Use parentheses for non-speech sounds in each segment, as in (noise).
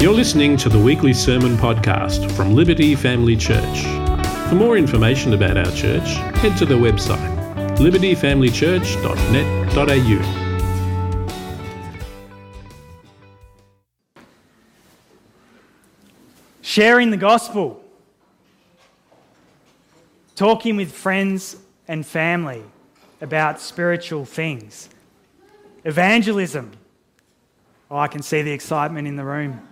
You're listening to the weekly sermon podcast from Liberty Family Church. For more information about our church, head to the website libertyfamilychurch.net.au. Sharing the gospel, talking with friends and family about spiritual things, evangelism. Oh, I can see the excitement in the room.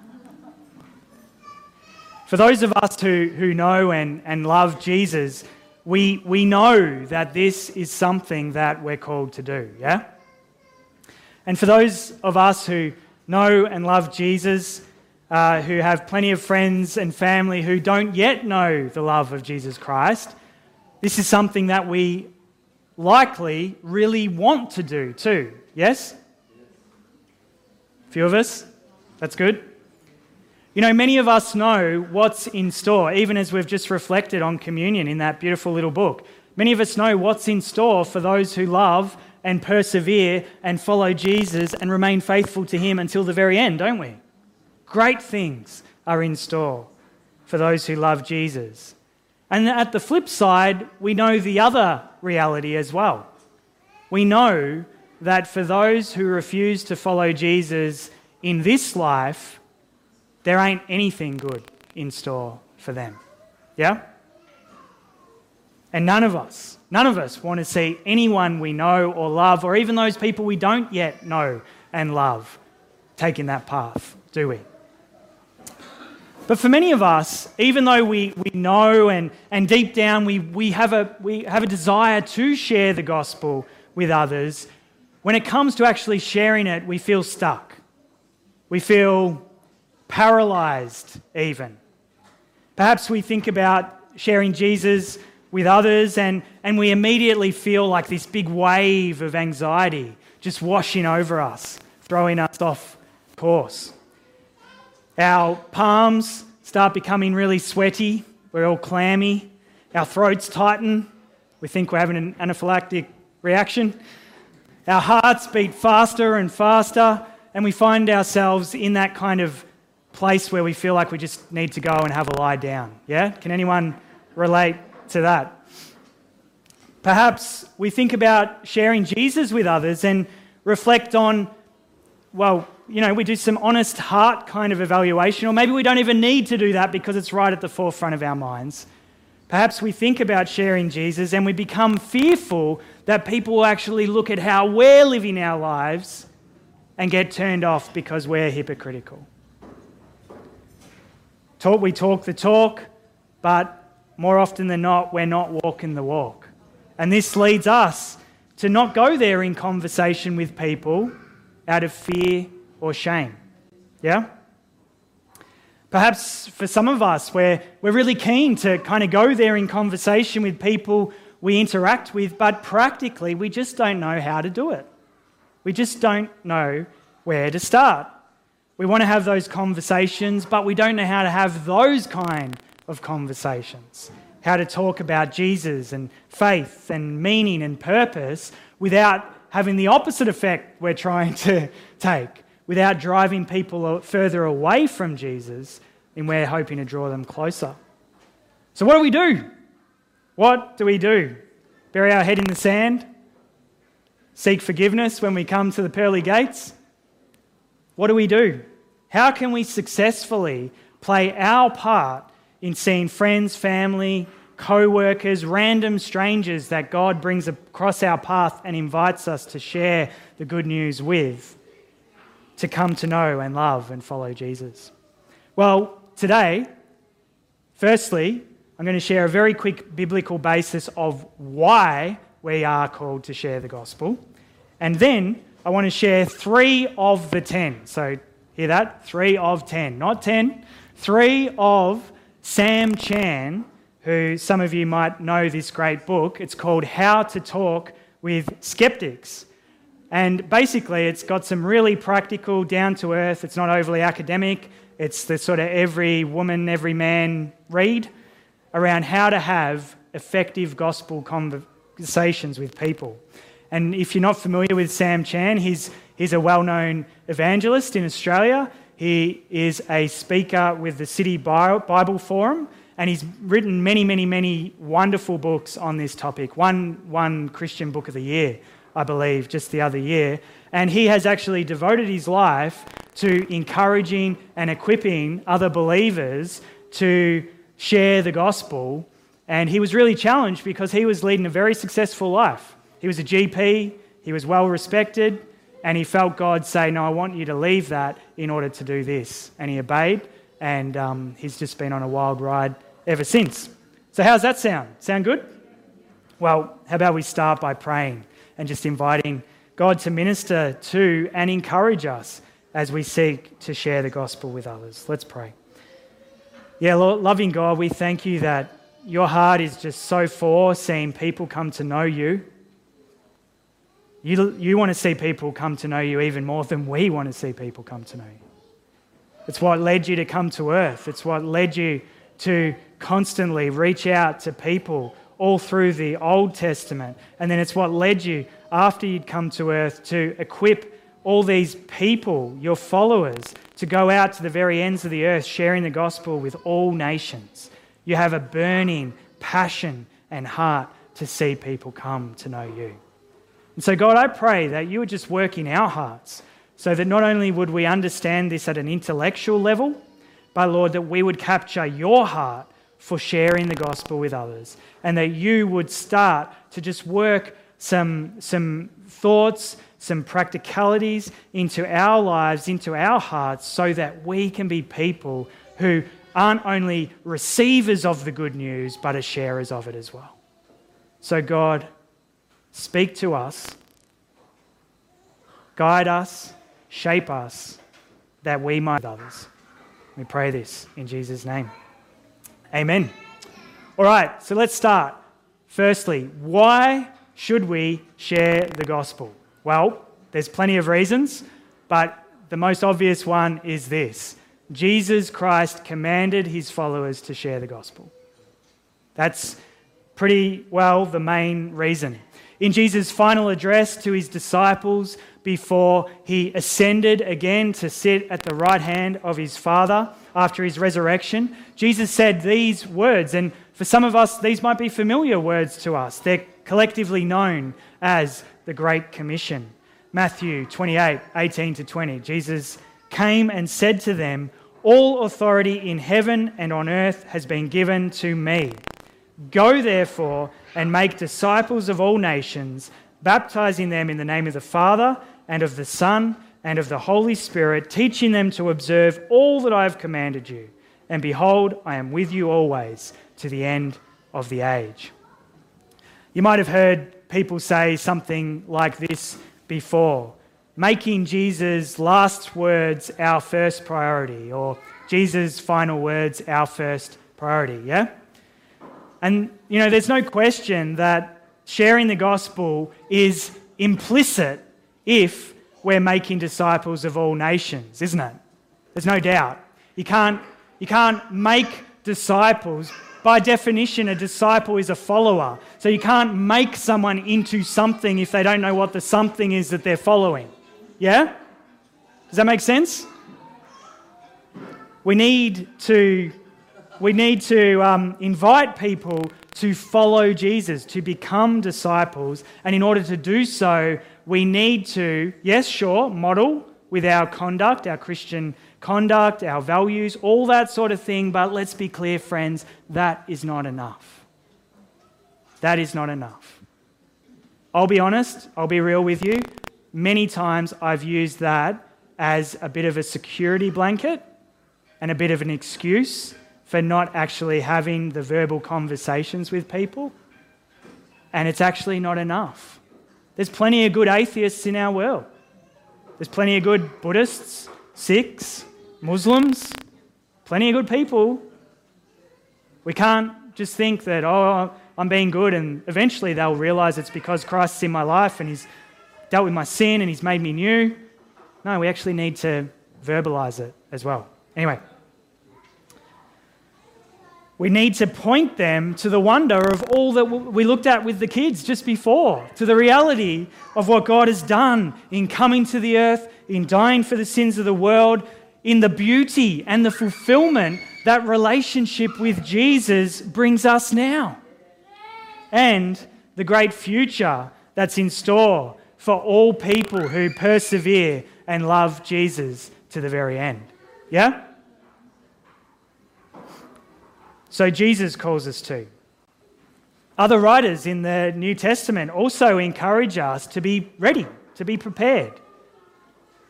For those of us who, who know and, and love Jesus, we, we know that this is something that we're called to do, yeah? And for those of us who know and love Jesus, uh, who have plenty of friends and family who don't yet know the love of Jesus Christ, this is something that we likely really want to do too, yes? A few of us? That's good. You know, many of us know what's in store, even as we've just reflected on communion in that beautiful little book. Many of us know what's in store for those who love and persevere and follow Jesus and remain faithful to Him until the very end, don't we? Great things are in store for those who love Jesus. And at the flip side, we know the other reality as well. We know that for those who refuse to follow Jesus in this life, there ain't anything good in store for them. Yeah? And none of us, none of us want to see anyone we know or love, or even those people we don't yet know and love, taking that path, do we? But for many of us, even though we, we know and, and deep down we, we, have a, we have a desire to share the gospel with others, when it comes to actually sharing it, we feel stuck. We feel paralyzed, even. Perhaps we think about sharing Jesus with others and, and we immediately feel like this big wave of anxiety just washing over us, throwing us off course. Our palms start becoming really sweaty, we're all clammy, our throats tighten, we think we're having an anaphylactic reaction. Our hearts beat faster and faster, and we find ourselves in that kind of place where we feel like we just need to go and have a lie down. Yeah? Can anyone relate to that? Perhaps we think about sharing Jesus with others and reflect on, well, you know, we do some honest heart kind of evaluation, or maybe we don't even need to do that because it's right at the forefront of our minds. Perhaps we think about sharing Jesus and we become fearful that people will actually look at how we're living our lives and get turned off because we're hypocritical. Talk, we talk the talk, but more often than not, we're not walking the walk. And this leads us to not go there in conversation with people out of fear or shame. Yeah? Perhaps for some of us, we're, we're really keen to kind of go there in conversation with people we interact with, but practically we just don't know how to do it. We just don't know where to start. We want to have those conversations, but we don't know how to have those kind of conversations. How to talk about Jesus and faith and meaning and purpose without having the opposite effect we're trying to (laughs) take, without driving people further away from Jesus, and we're hoping to draw them closer. So, what do we do? What do we do? Bury our head in the sand? Seek forgiveness when we come to the pearly gates? What do we do? How can we successfully play our part in seeing friends, family, co workers, random strangers that God brings across our path and invites us to share the good news with, to come to know and love and follow Jesus? Well, today, firstly, I'm going to share a very quick biblical basis of why we are called to share the gospel. And then I want to share three of the ten. So, hear that? Three of ten. Not ten, three of Sam Chan, who some of you might know this great book. It's called How to Talk with Skeptics. And basically, it's got some really practical, down to earth, it's not overly academic, it's the sort of every woman, every man read around how to have effective gospel conversations with people. And if you're not familiar with Sam Chan, he's, he's a well known evangelist in Australia. He is a speaker with the City Bible Forum, and he's written many, many, many wonderful books on this topic. Won, won Christian Book of the Year, I believe, just the other year. And he has actually devoted his life to encouraging and equipping other believers to share the gospel. And he was really challenged because he was leading a very successful life. He was a GP, he was well respected, and he felt God say, No, I want you to leave that in order to do this. And he obeyed, and um, he's just been on a wild ride ever since. So, how's that sound? Sound good? Well, how about we start by praying and just inviting God to minister to and encourage us as we seek to share the gospel with others? Let's pray. Yeah, Lord, loving God, we thank you that your heart is just so for seeing people come to know you you, you want to see people come to know you even more than we want to see people come to know you. It's what led you to come to earth. It's what led you to constantly reach out to people all through the Old Testament. And then it's what led you, after you'd come to earth, to equip all these people, your followers, to go out to the very ends of the earth sharing the gospel with all nations. You have a burning passion and heart to see people come to know you. And so, God, I pray that you would just work in our hearts so that not only would we understand this at an intellectual level, but Lord, that we would capture your heart for sharing the gospel with others and that you would start to just work some, some thoughts, some practicalities into our lives, into our hearts, so that we can be people who aren't only receivers of the good news, but are sharers of it as well. So, God, Speak to us, guide us, shape us, that we might others. We pray this in Jesus' name. Amen. All right, so let's start. Firstly, why should we share the gospel? Well, there's plenty of reasons, but the most obvious one is this Jesus Christ commanded his followers to share the gospel. That's pretty well the main reason in Jesus' final address to his disciples before he ascended again to sit at the right hand of his Father after his resurrection, Jesus said these words. And for some of us, these might be familiar words to us. They're collectively known as the Great Commission. Matthew 28 18 to 20. Jesus came and said to them, All authority in heaven and on earth has been given to me. Go therefore and make disciples of all nations, baptizing them in the name of the Father and of the Son and of the Holy Spirit, teaching them to observe all that I have commanded you. And behold, I am with you always to the end of the age. You might have heard people say something like this before making Jesus' last words our first priority, or Jesus' final words our first priority, yeah? And, you know, there's no question that sharing the gospel is implicit if we're making disciples of all nations, isn't it? There's no doubt. You can't, you can't make disciples. By definition, a disciple is a follower. So you can't make someone into something if they don't know what the something is that they're following. Yeah? Does that make sense? We need to we need to um, invite people to follow Jesus, to become disciples. And in order to do so, we need to, yes, sure, model with our conduct, our Christian conduct, our values, all that sort of thing. But let's be clear, friends, that is not enough. That is not enough. I'll be honest, I'll be real with you. Many times I've used that as a bit of a security blanket and a bit of an excuse for not actually having the verbal conversations with people. And it's actually not enough. There's plenty of good atheists in our world. There's plenty of good Buddhists, Sikhs, Muslims, plenty of good people. We can't just think that, oh, I'm being good, and eventually they'll realize it's because Christ's in my life and He's dealt with my sin and He's made me new. No, we actually need to verbalize it as well. Anyway. We need to point them to the wonder of all that we looked at with the kids just before, to the reality of what God has done in coming to the earth, in dying for the sins of the world, in the beauty and the fulfillment that relationship with Jesus brings us now. And the great future that's in store for all people who persevere and love Jesus to the very end. Yeah? So Jesus calls us to. Other writers in the New Testament also encourage us to be ready, to be prepared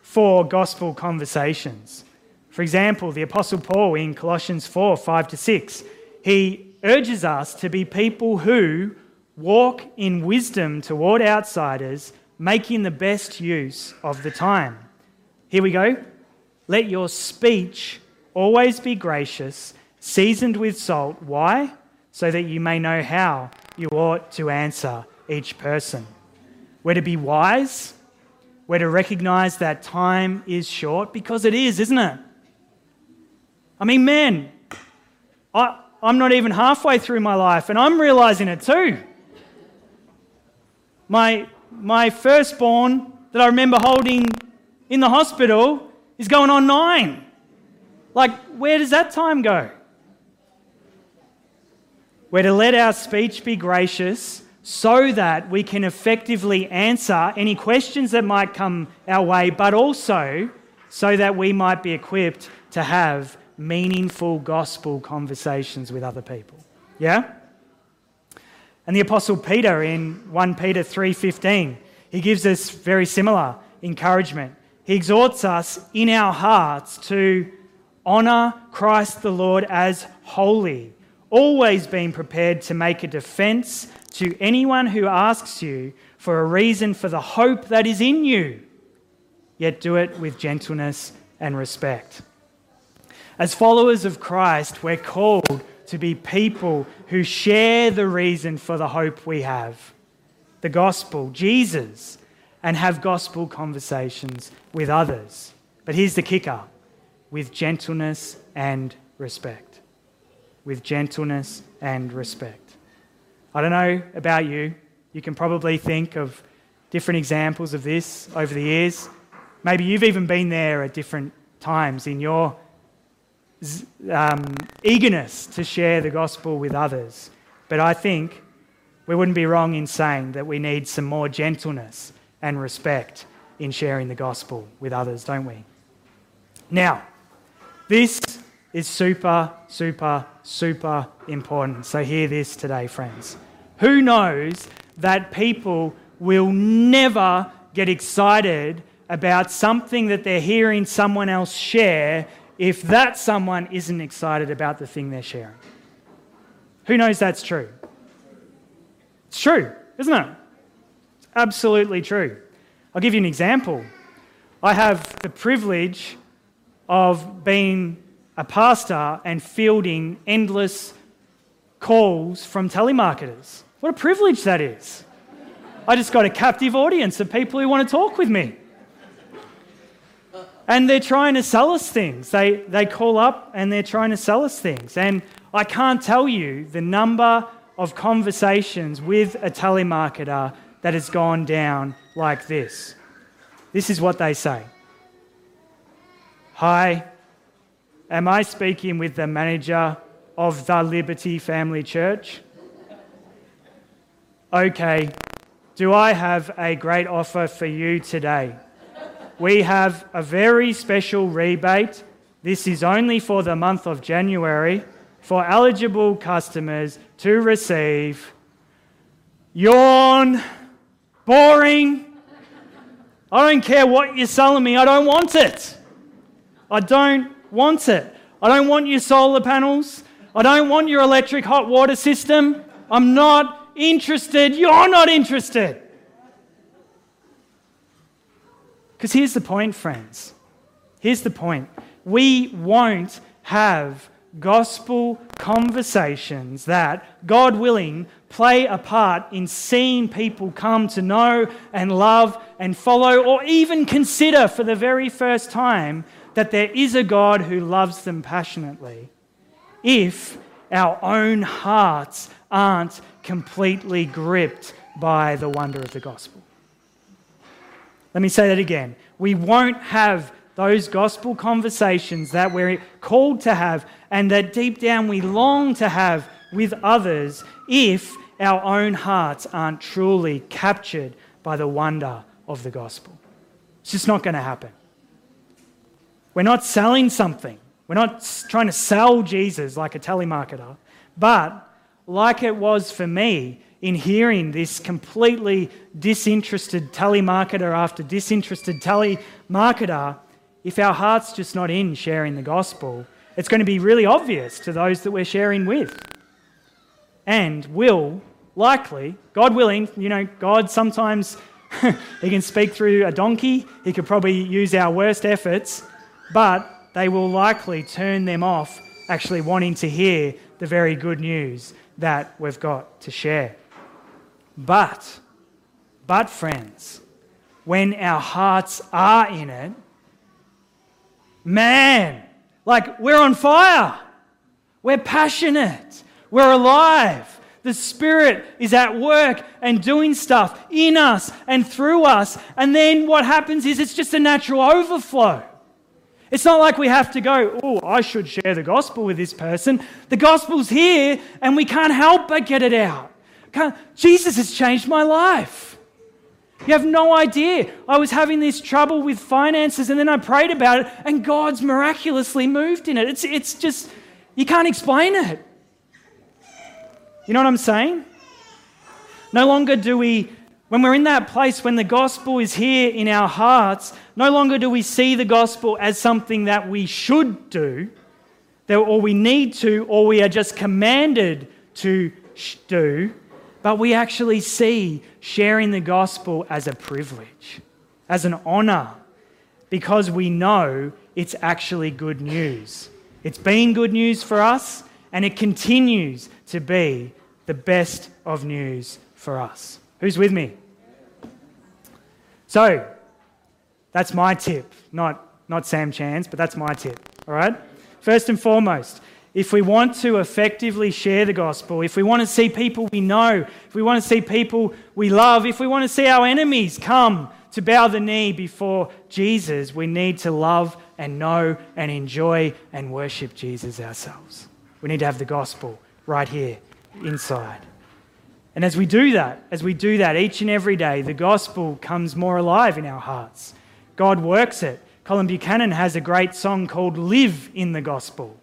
for gospel conversations. For example, the Apostle Paul in Colossians 4 5 to 6, he urges us to be people who walk in wisdom toward outsiders, making the best use of the time. Here we go. Let your speech always be gracious, seasoned with salt. Why? So that you may know how you ought to answer each person. We're to be wise we're to recognize that time is short because it is, isn't it? I mean, man, I, I'm not even halfway through my life and I'm realizing it too. My, my firstborn that I remember holding in the hospital is going on nine. Like, where does that time go? We're to let our speech be gracious so that we can effectively answer any questions that might come our way, but also so that we might be equipped to have meaningful gospel conversations with other people. Yeah? And the apostle Peter in 1 Peter 3:15, he gives us very similar encouragement. He exhorts us in our hearts to honor Christ the Lord as holy, always being prepared to make a defense to anyone who asks you for a reason for the hope that is in you, yet do it with gentleness and respect. As followers of Christ, we're called to be people who share the reason for the hope we have the gospel, Jesus, and have gospel conversations with others. But here's the kicker with gentleness and respect. With gentleness and respect. I don't know about you. You can probably think of different examples of this over the years. Maybe you've even been there at different times in your um, eagerness to share the gospel with others. But I think we wouldn't be wrong in saying that we need some more gentleness and respect in sharing the gospel with others, don't we? Now, this is super, super, super important. So, hear this today, friends. Who knows that people will never get excited about something that they're hearing someone else share if that someone isn't excited about the thing they're sharing? Who knows that's true? It's true, isn't it? It's absolutely true. I'll give you an example. I have the privilege of being a pastor and fielding endless calls from telemarketers. What a privilege that is. I just got a captive audience of people who want to talk with me. And they're trying to sell us things. They, they call up and they're trying to sell us things. And I can't tell you the number of conversations with a telemarketer that has gone down like this. This is what they say Hi, Am I speaking with the manager of the Liberty Family Church? Okay, do I have a great offer for you today? We have a very special rebate. This is only for the month of January for eligible customers to receive. Yawn, boring. I don't care what you're selling me, I don't want it. I don't want it. I don't want your solar panels. I don't want your electric hot water system. I'm not interested. You're not interested. Because here's the point, friends. Here's the point. We won't have gospel conversations that, God willing, play a part in seeing people come to know and love and follow or even consider for the very first time that there is a God who loves them passionately if our own hearts aren't completely gripped by the wonder of the gospel. Let me say that again. We won't have those gospel conversations that we're called to have and that deep down we long to have with others if our own hearts aren't truly captured by the wonder of the gospel. It's just not going to happen. We're not selling something. We're not trying to sell Jesus like a telemarketer. But like it was for me in hearing this completely disinterested telemarketer after disinterested telemarketer, if our heart's just not in sharing the gospel, it's going to be really obvious to those that we're sharing with. And will likely, God willing, you know, God sometimes (laughs) he can speak through a donkey, he could probably use our worst efforts, but they will likely turn them off actually wanting to hear the very good news that we've got to share. But, but friends, when our hearts are in it, man, like we're on fire. We're passionate. We're alive. The Spirit is at work and doing stuff in us and through us. And then what happens is it's just a natural overflow. It's not like we have to go, oh, I should share the gospel with this person. The gospel's here and we can't help but get it out. Jesus has changed my life. You have no idea. I was having this trouble with finances and then I prayed about it and God's miraculously moved in it. It's, it's just, you can't explain it. You know what I'm saying? No longer do we when we're in that place, when the gospel is here in our hearts, no longer do we see the gospel as something that we should do, or we need to, or we are just commanded to do, but we actually see sharing the gospel as a privilege, as an honor, because we know it's actually good news. It's been good news for us, and it continues to be the best of news for us. Who's with me? So, that's my tip, not, not Sam Chan's, but that's my tip, all right? First and foremost, if we want to effectively share the gospel, if we want to see people we know, if we want to see people we love, if we want to see our enemies come to bow the knee before Jesus, we need to love and know and enjoy and worship Jesus ourselves. We need to have the gospel right here inside. And as we do that, as we do that each and every day, the gospel comes more alive in our hearts. God works it. Colin Buchanan has a great song called Live in the Gospel.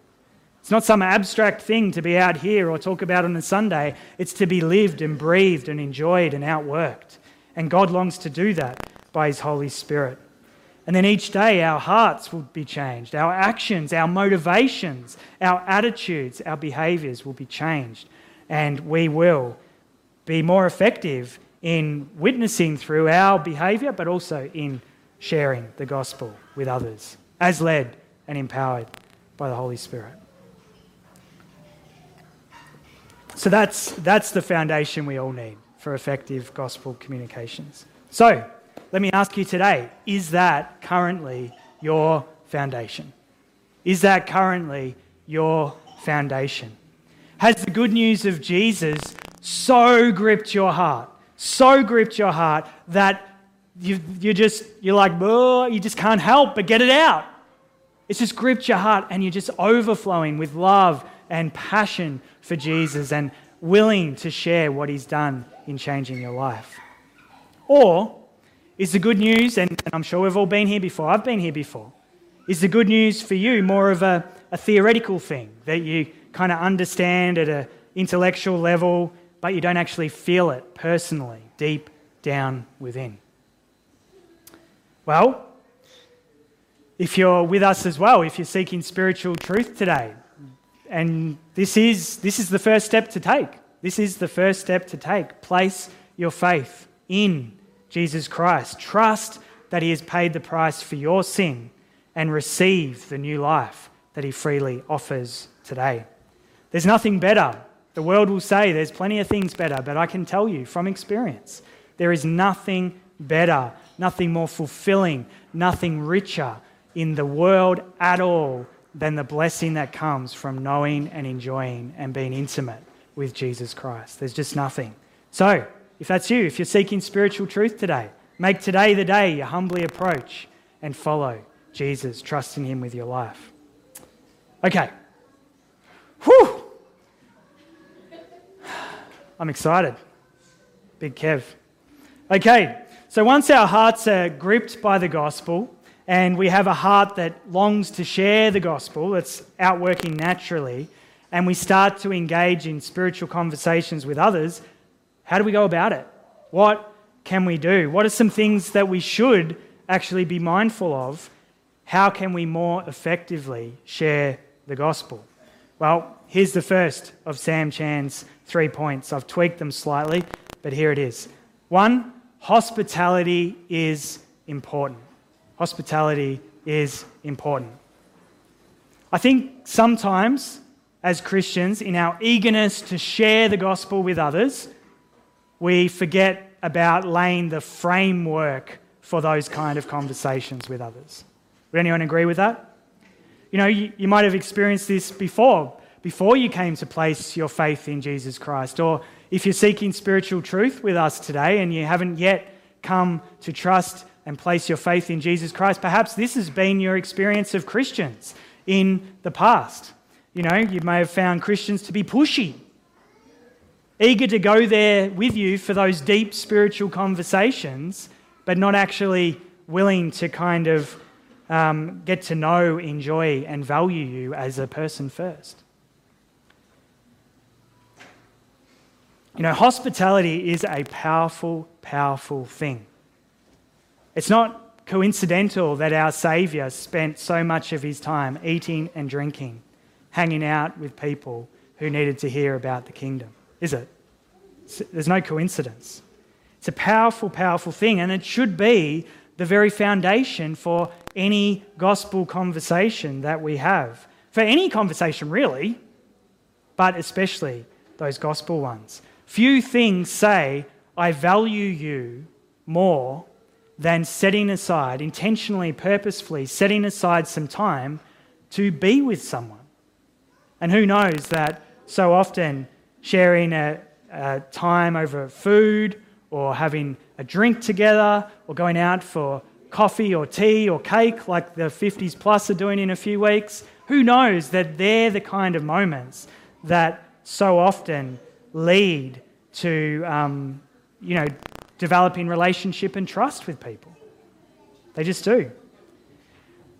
It's not some abstract thing to be out here or talk about on a Sunday. It's to be lived and breathed and enjoyed and outworked. And God longs to do that by His Holy Spirit. And then each day, our hearts will be changed. Our actions, our motivations, our attitudes, our behaviors will be changed. And we will be more effective in witnessing through our behavior, but also in sharing the gospel with others, as led and empowered by the Holy Spirit. So that's, that's the foundation we all need for effective gospel communications. So let me ask you today is that currently your foundation? Is that currently your foundation? Has the good news of Jesus so gripped your heart, so gripped your heart that you, you just, you're like, you just can't help but get it out. It's just gripped your heart and you're just overflowing with love and passion for Jesus and willing to share what he's done in changing your life. Or is the good news, and, I'm sure we've all been here before, I've been here before, is the good news for you more of a, a theoretical thing that you kind of understand at an intellectual level but you don't actually feel it personally, deep down within. Well, if you're with us as well, if you're seeking spiritual truth today, and this is, this is the first step to take. This is the first step to take. Place your faith in Jesus Christ. Trust that He has paid the price for your sin and receive the new life that He freely offers today. There's nothing better the world will say there's plenty of things better, but I can tell you from experience, there is nothing better, nothing more fulfilling, nothing richer in the world at all than the blessing that comes from knowing and enjoying and being intimate with Jesus Christ. There's just nothing. So, if that's you, if you're seeking spiritual truth today, make today the day you humbly approach and follow Jesus, trusting Him with your life. Okay. Whew. I'm excited. Big Kev. Okay, so once our hearts are gripped by the gospel and we have a heart that longs to share the gospel, that's outworking naturally, and we start to engage in spiritual conversations with others, how do we go about it? What can we do? What are some things that we should actually be mindful of? How can we more effectively share the gospel? Well, here's the first of Sam Chan's three points. I've tweaked them slightly, but here it is. One, hospitality is important. Hospitality is important. I think sometimes, as Christians, in our eagerness to share the gospel with others, we forget about laying the framework for those kind of conversations with others. Would anyone agree with that? You know, you, you might have experienced this before, before you came to place your faith in Jesus Christ. Or if you're seeking spiritual truth with us today and you haven't yet come to trust and place your faith in Jesus Christ, perhaps this has been your experience of Christians in the past. You know, you may have found Christians to be pushy, eager to go there with you for those deep spiritual conversations, but not actually willing to kind of um, get to know, enjoy, and value you as a person first. You know, hospitality is a powerful, powerful thing. It's not coincidental that our Saviour spent so much of his time eating and drinking, hanging out with people who needed to hear about the kingdom, is it? There's no coincidence. It's a powerful, powerful thing, and it should be the very foundation for any gospel conversation that we have. For any conversation, really, but especially those gospel ones. Few things say, I value you more than setting aside, intentionally, purposefully, setting aside some time to be with someone. And who knows that so often sharing a, a time over food or having a drink together or going out for coffee or tea or cake like the 50s plus are doing in a few weeks, who knows that they're the kind of moments that so often lead to, um, you know, developing relationship and trust with people. They just do.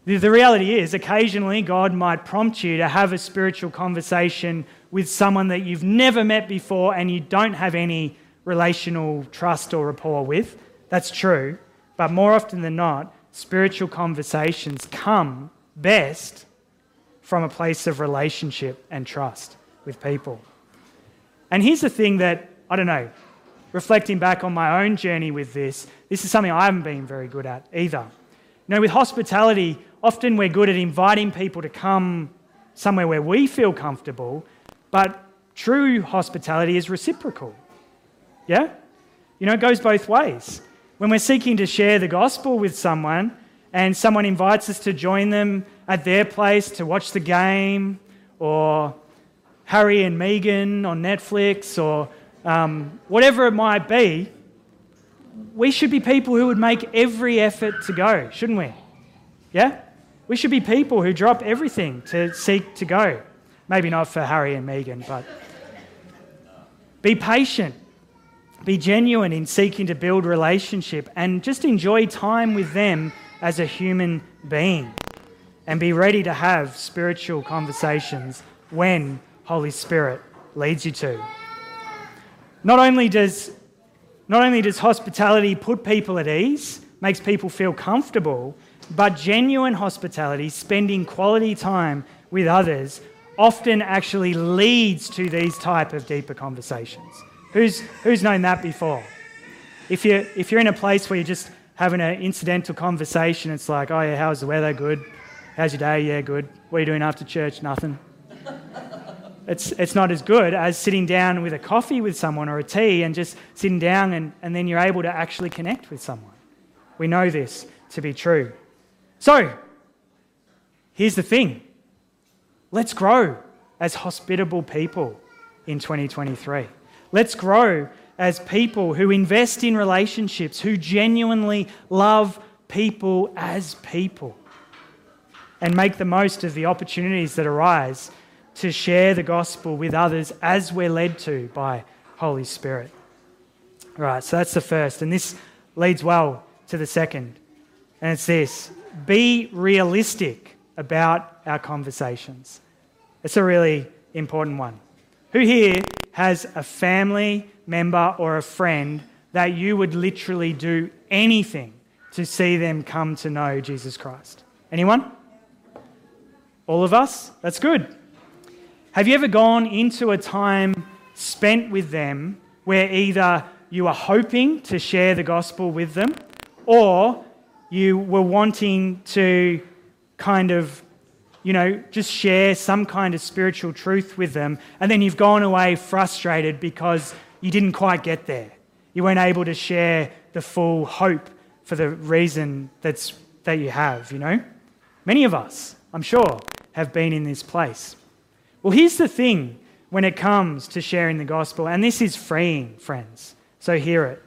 The, the reality is, occasionally God might prompt you to have a spiritual conversation with someone that you've never met before and you don't have any relational trust or rapport with. That's true. But more often than not, spiritual conversations come best from a place of relationship and trust with people. And here's the thing that, I don't know, reflecting back on my own journey with this, this is something I haven't been very good at either. You know, with hospitality, often we're good at inviting people to come somewhere where we feel comfortable, but true hospitality is reciprocal. Yeah? You know, it goes both ways. When we're seeking to share the gospel with someone and someone invites us to join them at their place to watch the game or Harry and Meghan on Netflix or um, whatever it might be, we should be people who would make every effort to go, shouldn't we? Yeah? We should be people who drop everything to seek to go. Maybe not for Harry and Meghan, but be patient. Be genuine in seeking to build relationship and just enjoy time with them as a human being. And be ready to have spiritual conversations when Holy Spirit leads you to. Not only does, not only does hospitality put people at ease, makes people feel comfortable, but genuine hospitality, spending quality time with others, often actually leads to these type of deeper conversations. Who's, who's known that before? If you're, if you're in a place where you're just having an incidental conversation, it's like, oh yeah, how's the weather? Good. How's your day? Yeah, good. What are you doing after church? Nothing it's, it's not as good as sitting down with a coffee with someone or a tea and just sitting down and, and then you're able to actually connect with someone. We know this to be true. So, here's the thing let's grow as hospitable people in 2023. Let's grow as people who invest in relationships, who genuinely love people as people. and make the most of the opportunities that arise to share the gospel with others as we're led to by Holy Spirit. All right, so that's the first. And this leads well to the second. And it's this be realistic about our conversations. It's a really important one. Who here has a family member or a friend that you would literally do anything to see them come to know Jesus Christ? Anyone? All of us? That's good. Have you ever gone into a time spent with them where either you are hoping to share the gospel with them or you were wanting to kind of, you know, just share some kind of spiritual truth with them, and then you've gone away frustrated because you didn't quite get there. You weren't able to share the full hope for the reason that's, that you have, you know? Many of us, I'm sure, have been in this place. Well, here's the thing when it comes to sharing the gospel, and this is freeing, friends, so hear it.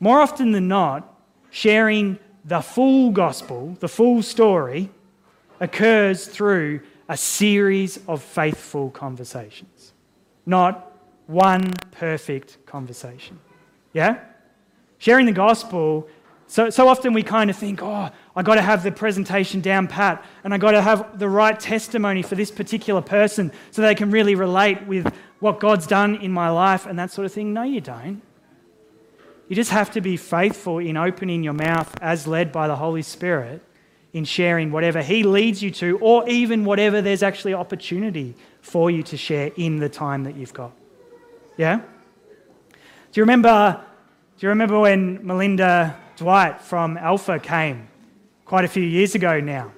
More often than not, sharing the full gospel, the full story, occurs through a series of faithful conversations, not one perfect conversation. Yeah? Sharing the gospel, so, so often we kind of think, oh, I got to have the presentation down pat, and I got to have the right testimony for this particular person so they can really relate with what God's done in my life and that sort of thing. No, you don't. You just have to be faithful in opening your mouth as led by the Holy Spirit in sharing whatever He leads you to, or even whatever there's actually opportunity for you to share in the time that you've got. Yeah? Do you remember, do you remember when Melinda Dwight from Alpha came quite a few years ago now?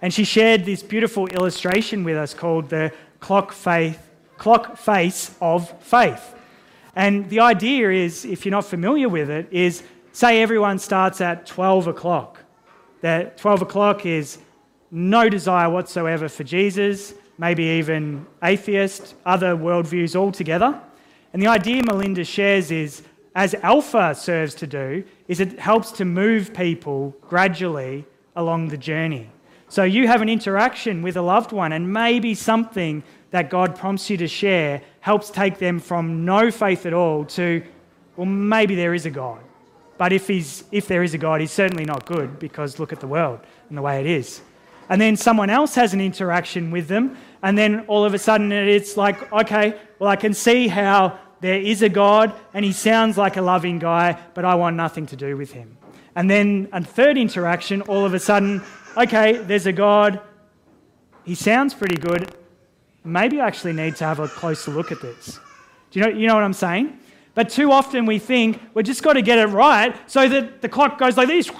And she shared this beautiful illustration with us called the clock, faith, clock face of faith. And the idea is, if you're not familiar with it, is say everyone starts at 12 o'clock. That 12 o'clock is no desire whatsoever for Jesus, maybe even atheist, other worldviews altogether. And the idea Melinda shares is, as Alpha serves to do, is it helps to move people gradually along the journey. So you have an interaction with a loved one, and maybe something that God prompts you to share helps take them from no faith at all to, well, maybe there is a God. But if, he's, if there is a God, he's certainly not good because look at the world and the way it is. And then someone else has an interaction with them, and then all of a sudden it's like, okay, well, I can see how there is a God and he sounds like a loving guy, but I want nothing to do with him. And then a third interaction, all of a sudden, okay, there's a God, he sounds pretty good, maybe I actually need to have a closer look at this. Do you know, you know what I'm saying? But too often we think we've just got to get it right so that the clock goes like this.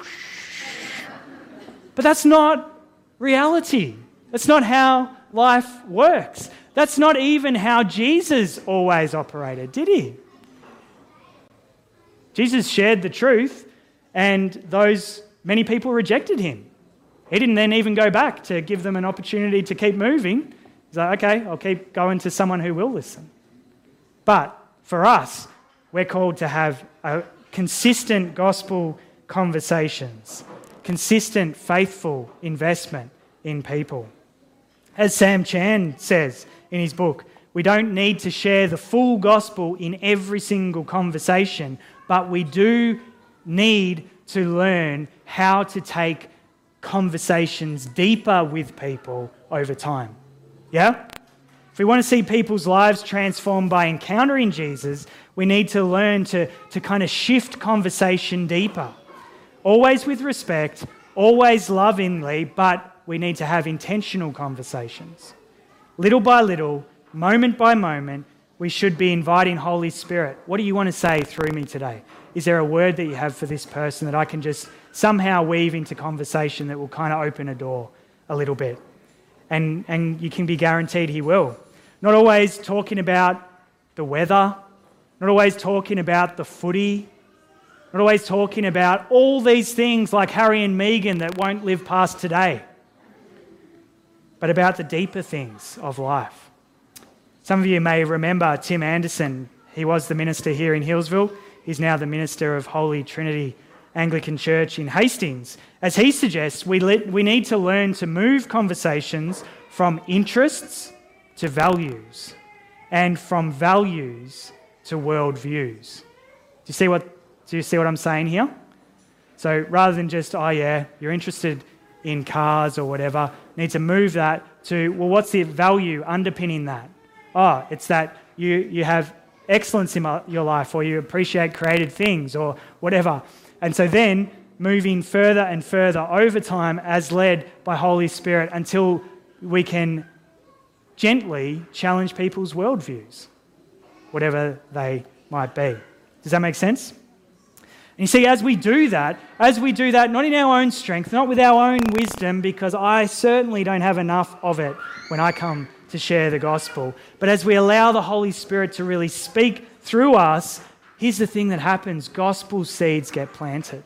But that's not reality. That's not how life works. That's not even how Jesus always operated, did he? Jesus shared the truth, and those many people rejected him. He didn't then even go back to give them an opportunity to keep moving. He's like, okay, I'll keep going to someone who will listen. But for us, we're called to have a consistent gospel conversations, consistent, faithful investment in people. As Sam Chan says in his book, we don't need to share the full gospel in every single conversation, but we do need to learn how to take conversations deeper with people over time. Yeah? If we want to see people's lives transformed by encountering Jesus, we need to learn to, to kind of shift conversation deeper. Always with respect, always lovingly, but we need to have intentional conversations. Little by little, moment by moment, we should be inviting Holy Spirit. What do you want to say through me today? Is there a word that you have for this person that I can just somehow weave into conversation that will kind of open a door a little bit? and, and you can be guaranteed he will. Not always talking about the weather, not always talking about the footy, not always talking about all these things like Harry and Meghan that won't live past today, but about the deeper things of life. Some of you may remember Tim Anderson. He was the minister here in Hillsville. He's now the minister of Holy Trinity Anglican Church in Hastings. As he suggests, we, we need to learn to move conversations from interests to values and from values to worldviews. Do you see what, do you see what I'm saying here? So rather than just, oh yeah, you're interested in cars or whatever, need to move that to, well, what's the value underpinning that? Oh, it's that you, you have excellence in your life or you appreciate created things or whatever. And so then moving further and further over time as led by Holy Spirit until we can gently challenge people's worldviews, whatever they might be. Does that make sense? And you see, as we do that, as we do that, not in our own strength, not with our own wisdom, because I certainly don't have enough of it when I come to share the gospel, but as we allow the Holy Spirit to really speak through us, here's the thing that happens gospel seeds get planted.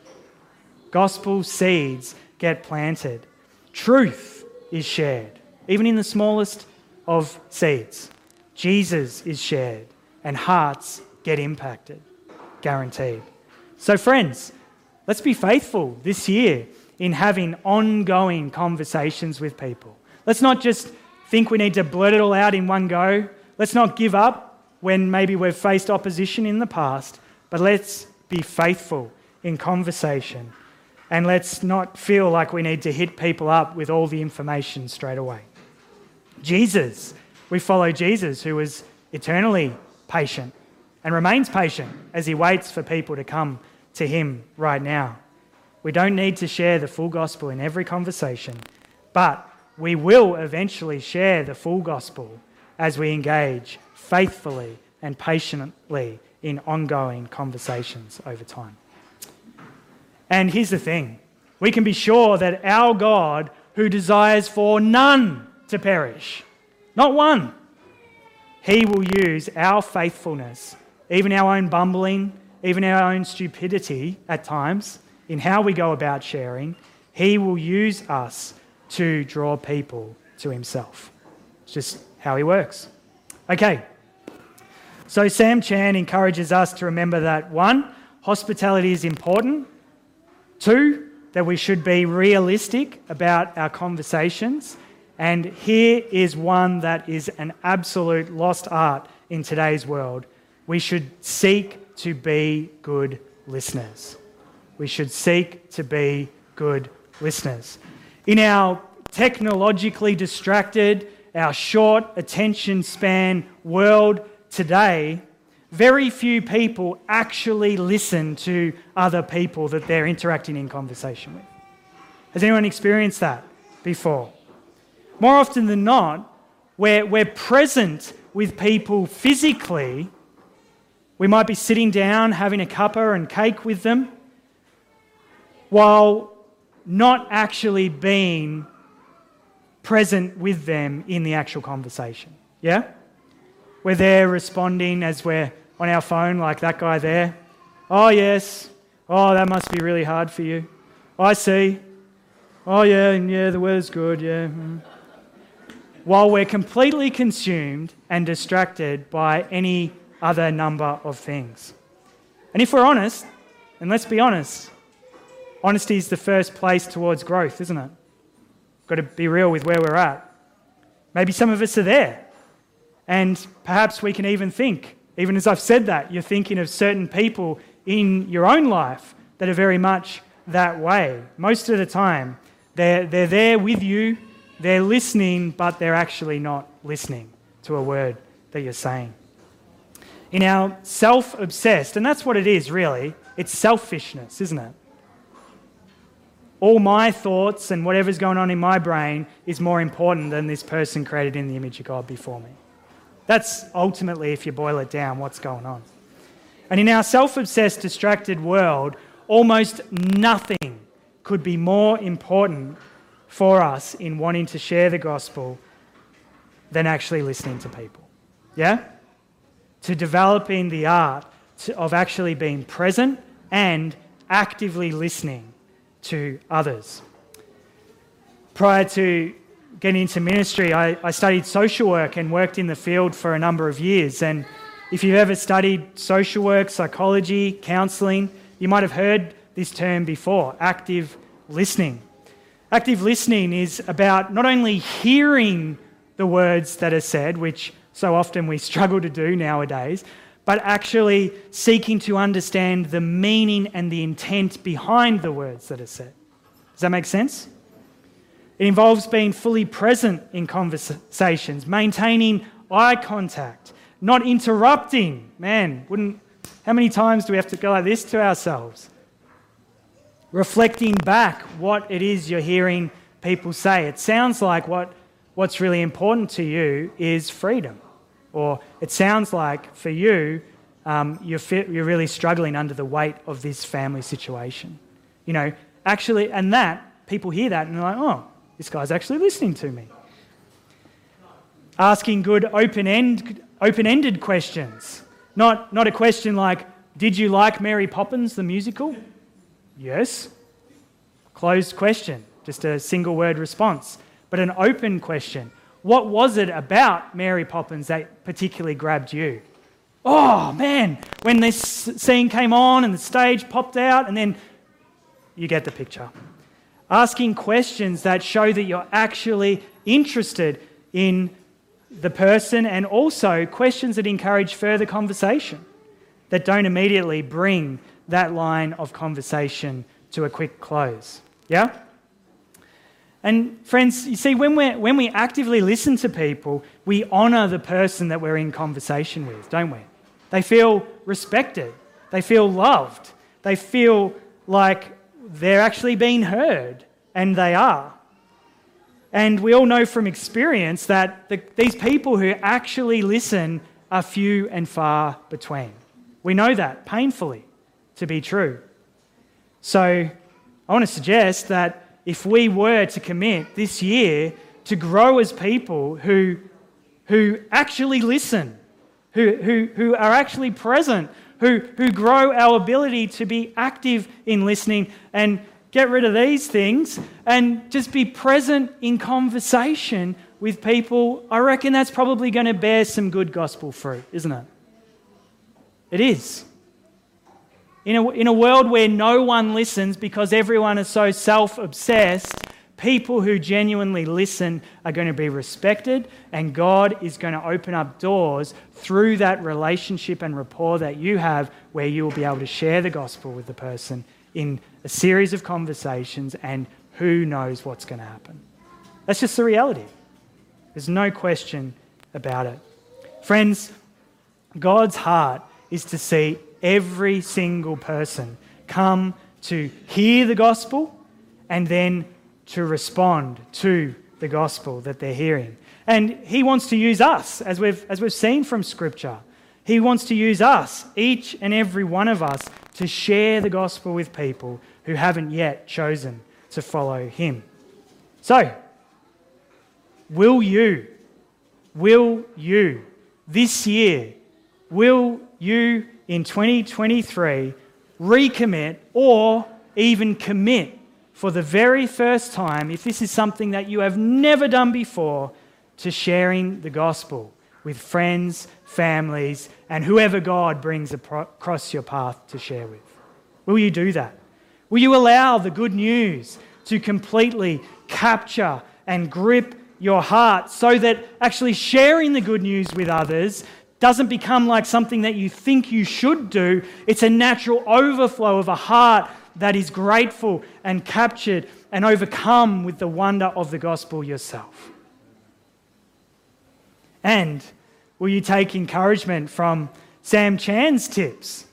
Gospel seeds get planted. Truth is shared, even in the smallest of seeds. Jesus is shared, and hearts get impacted. Guaranteed. So, friends, let's be faithful this year in having ongoing conversations with people. Let's not just think we need to blurt it all out in one go. Let's not give up when maybe we've faced opposition in the past, but let's be faithful in conversation and let's not feel like we need to hit people up with all the information straight away. Jesus, we follow Jesus, who was eternally patient and remains patient as he waits for people to come to Him right now. We don't need to share the full gospel in every conversation, but we will eventually share the full gospel as we engage faithfully and patiently in ongoing conversations over time. And here's the thing we can be sure that our God, who desires for none to perish, not one, he will use our faithfulness, even our own bumbling, even our own stupidity at times in how we go about sharing, He will use us to draw people to Himself. It's just how He works. Okay, so Sam Chan encourages us to remember that one, hospitality is important. Two, that we should be realistic about our conversations. And here is one that is an absolute lost art in today's world. We should seek to be good listeners. We should seek to be good listeners. In our technologically distracted, our short attention span world today, very few people actually listen to other people that they're interacting in conversation with. Has anyone experienced that before? More often than not, we're, we're present with people physically we might be sitting down having a cuppa and cake with them while not actually being present with them in the actual conversation. Yeah? We're there responding as we're on our phone, like that guy there. Oh, yes. Oh, that must be really hard for you. I see. Oh, yeah, yeah, the weather's good, yeah. Mm. While we're completely consumed and distracted by any other number of things. And if we're honest, and let's be honest, honesty is the first place towards growth, isn't it? Got to be real with where we're at. Maybe some of us are there. And perhaps we can even think, even as I've said that, you're thinking of certain people in your own life that are very much that way. Most of the time, they're, they're there with you, they're listening, but they're actually not listening to a word that you're saying in our self obsessed, and that's what it is really. It's selfishness, isn't it? All my thoughts and whatever's going on in my brain is more important than this person created in the image of God before me. That's ultimately, if you boil it down, what's going on. And in our self obsessed, distracted world, almost nothing could be more important for us in wanting to share the gospel than actually listening to people. Yeah? To developing the art to, of actually being present and actively listening to others. Prior to getting into ministry, I, I studied social work and worked in the field for a number of years. And if you've ever studied social work, psychology, counselling, you might have heard this term before active listening. Active listening is about not only hearing the words that are said, which so often we struggle to do nowadays, but actually seeking to understand the meaning and the intent behind the words that are said. Does that make sense? It involves being fully present in conversations, maintaining eye contact, not interrupting. Man, wouldn't how many times do we have to go like this to ourselves? Reflecting back what it is you're hearing people say. It sounds like what, what's really important to you is freedom. Or it sounds like for you, um, you're, you're really struggling under the weight of this family situation. You know, actually, and that, people hear that and they're like, oh, this guy's actually listening to me. Asking good open ended questions. Not, not a question like, Did you like Mary Poppins, the musical? Yes. Closed question, just a single word response. But an open question what was it about Mary Poppins that particularly grabbed you? Oh, man, when this scene came on and the stage popped out, and then you get the picture. Asking questions that show that you're actually interested in the person and also questions that encourage further conversation, that don't immediately bring that line of conversation to a quick close. Yeah? And friends, you see, when, we when we actively listen to people, we honour the person that we're in conversation with, don't we? They feel respected, they feel loved, they feel like they're actually being heard, and they are. And we all know from experience that the, these people who actually listen are few and far between. We know that painfully to be true. So I want to suggest that if we were to commit this year to grow as people who, who actually listen, who, who, who are actually present, who, who grow our ability to be active in listening and get rid of these things and just be present in conversation with people, I reckon that's probably going to bear some good gospel fruit, isn't it? It is. In a, in a world where no one listens because everyone is so self obsessed, people who genuinely listen are going to be respected, and God is going to open up doors through that relationship and rapport that you have where you will be able to share the gospel with the person in a series of conversations, and who knows what's going to happen. That's just the reality. There's no question about it. Friends, God's heart is to see every single person come to hear the gospel and then to respond to the gospel that they're hearing. And he wants to use us, as we've, as we've seen from Scripture. He wants to use us, each and every one of us, to share the gospel with people who haven't yet chosen to follow him. So, will you, will you this year, will you in 2023 recommit or even commit for the very first time, if this is something that you have never done before, to sharing the gospel with friends, families, and whoever God brings across your path to share with? Will you do that? Will you allow the good news to completely capture and grip your heart so that actually sharing the good news with others doesn't become like something that you think you should do. It's a natural overflow of a heart that is grateful and captured and overcome with the wonder of the gospel yourself. And will you take encouragement from Sam Chan's tips?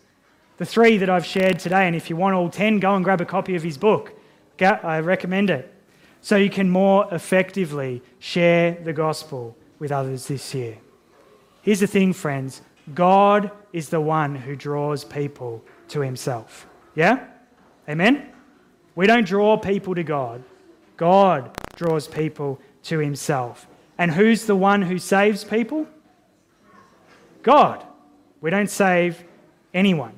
The three that I've shared today. And if you want all 10, go and grab a copy of his book. I recommend it. So you can more effectively share the gospel with others this year. Here's the thing, friends God is the one who draws people to himself. Yeah? Amen? We don't draw people to God, God draws people to himself. And who's the one who saves people? God. We don't save anyone.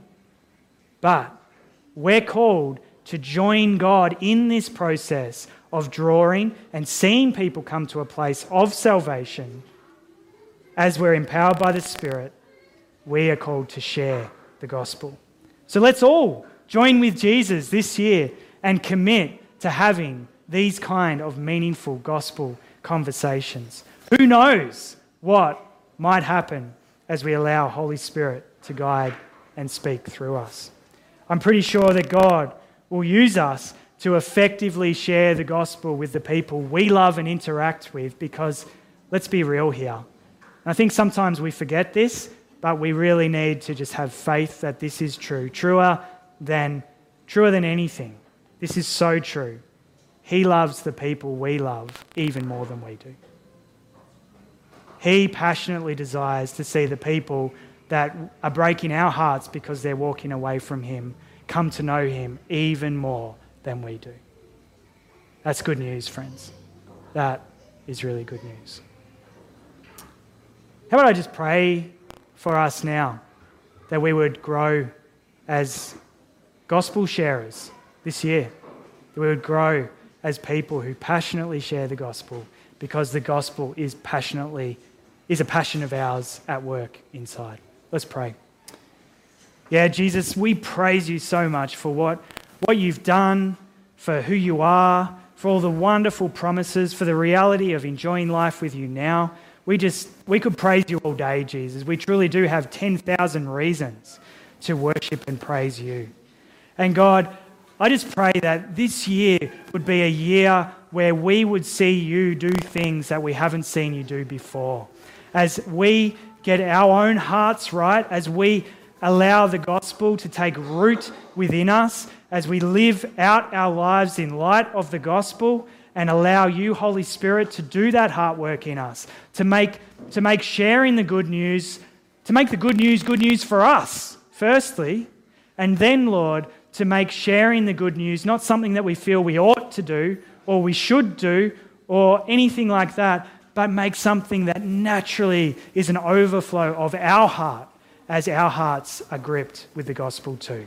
But we're called to join God in this process of drawing and seeing people come to a place of salvation as we're empowered by the Spirit, we are called to share the gospel. So let's all join with Jesus this year and commit to having these kind of meaningful gospel conversations. Who knows what might happen as we allow Holy Spirit to guide and speak through us. I'm pretty sure that God will use us to effectively share the gospel with the people we love and interact with because let's be real here. I think sometimes we forget this, but we really need to just have faith that this is true, truer than truer than anything. This is so true. He loves the people we love even more than we do. He passionately desires to see the people that are breaking our hearts because they're walking away from Him come to know Him even more than we do. That's good news, friends. That is really good news. How about I just pray for us now that we would grow as gospel sharers this year, that we would grow as people who passionately share the gospel because the gospel is passionately is a passion of ours at work inside. Let's pray. Yeah, Jesus, we praise you so much for what, what you've done, for who you are, for all the wonderful promises, for the reality of enjoying life with you now. We just, we could praise you all day, Jesus. We truly do have 10,000 reasons to worship and praise you. And God, I just pray that this year would be a year where we would see you do things that we haven't seen you do before as we get our own hearts right, as we allow the gospel to take root within us, as we live out our lives in light of the gospel and allow you, Holy Spirit, to do that heart work in us, to make, to make sharing the good news, to make the good news good news for us, firstly, and then, Lord, to make sharing the good news not something that we feel we ought to do or we should do or anything like that, but make something that naturally is an overflow of our heart as our hearts are gripped with the gospel too.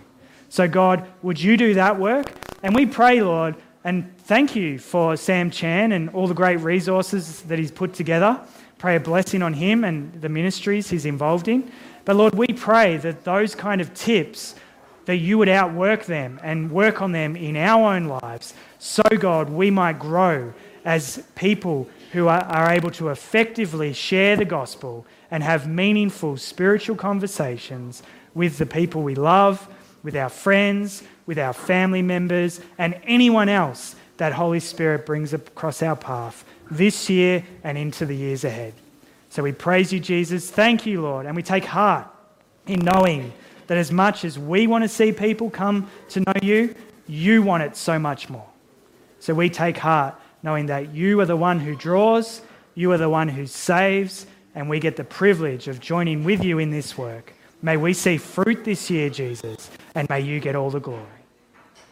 So, God, would you do that work? And we pray, Lord, and thank you for Sam Chan and all the great resources that he's put together. Pray a blessing on him and the ministries he's involved in. But Lord, we pray that those kind of tips, that you would outwork them and work on them in our own lives. So, God, we might grow as people who are, able to effectively share the gospel and have meaningful spiritual conversations with the people we love, with our friends, with our family members, and anyone else that Holy Spirit brings across our path this year and into the years ahead. So we praise you, Jesus. Thank you, Lord. And we take heart in knowing that as much as we want to see people come to know you, you want it so much more. So we take heart knowing that you are the one who draws, you are the one who saves, and we get the privilege of joining with you in this work. May we see fruit this year, Jesus, and may you get all the glory.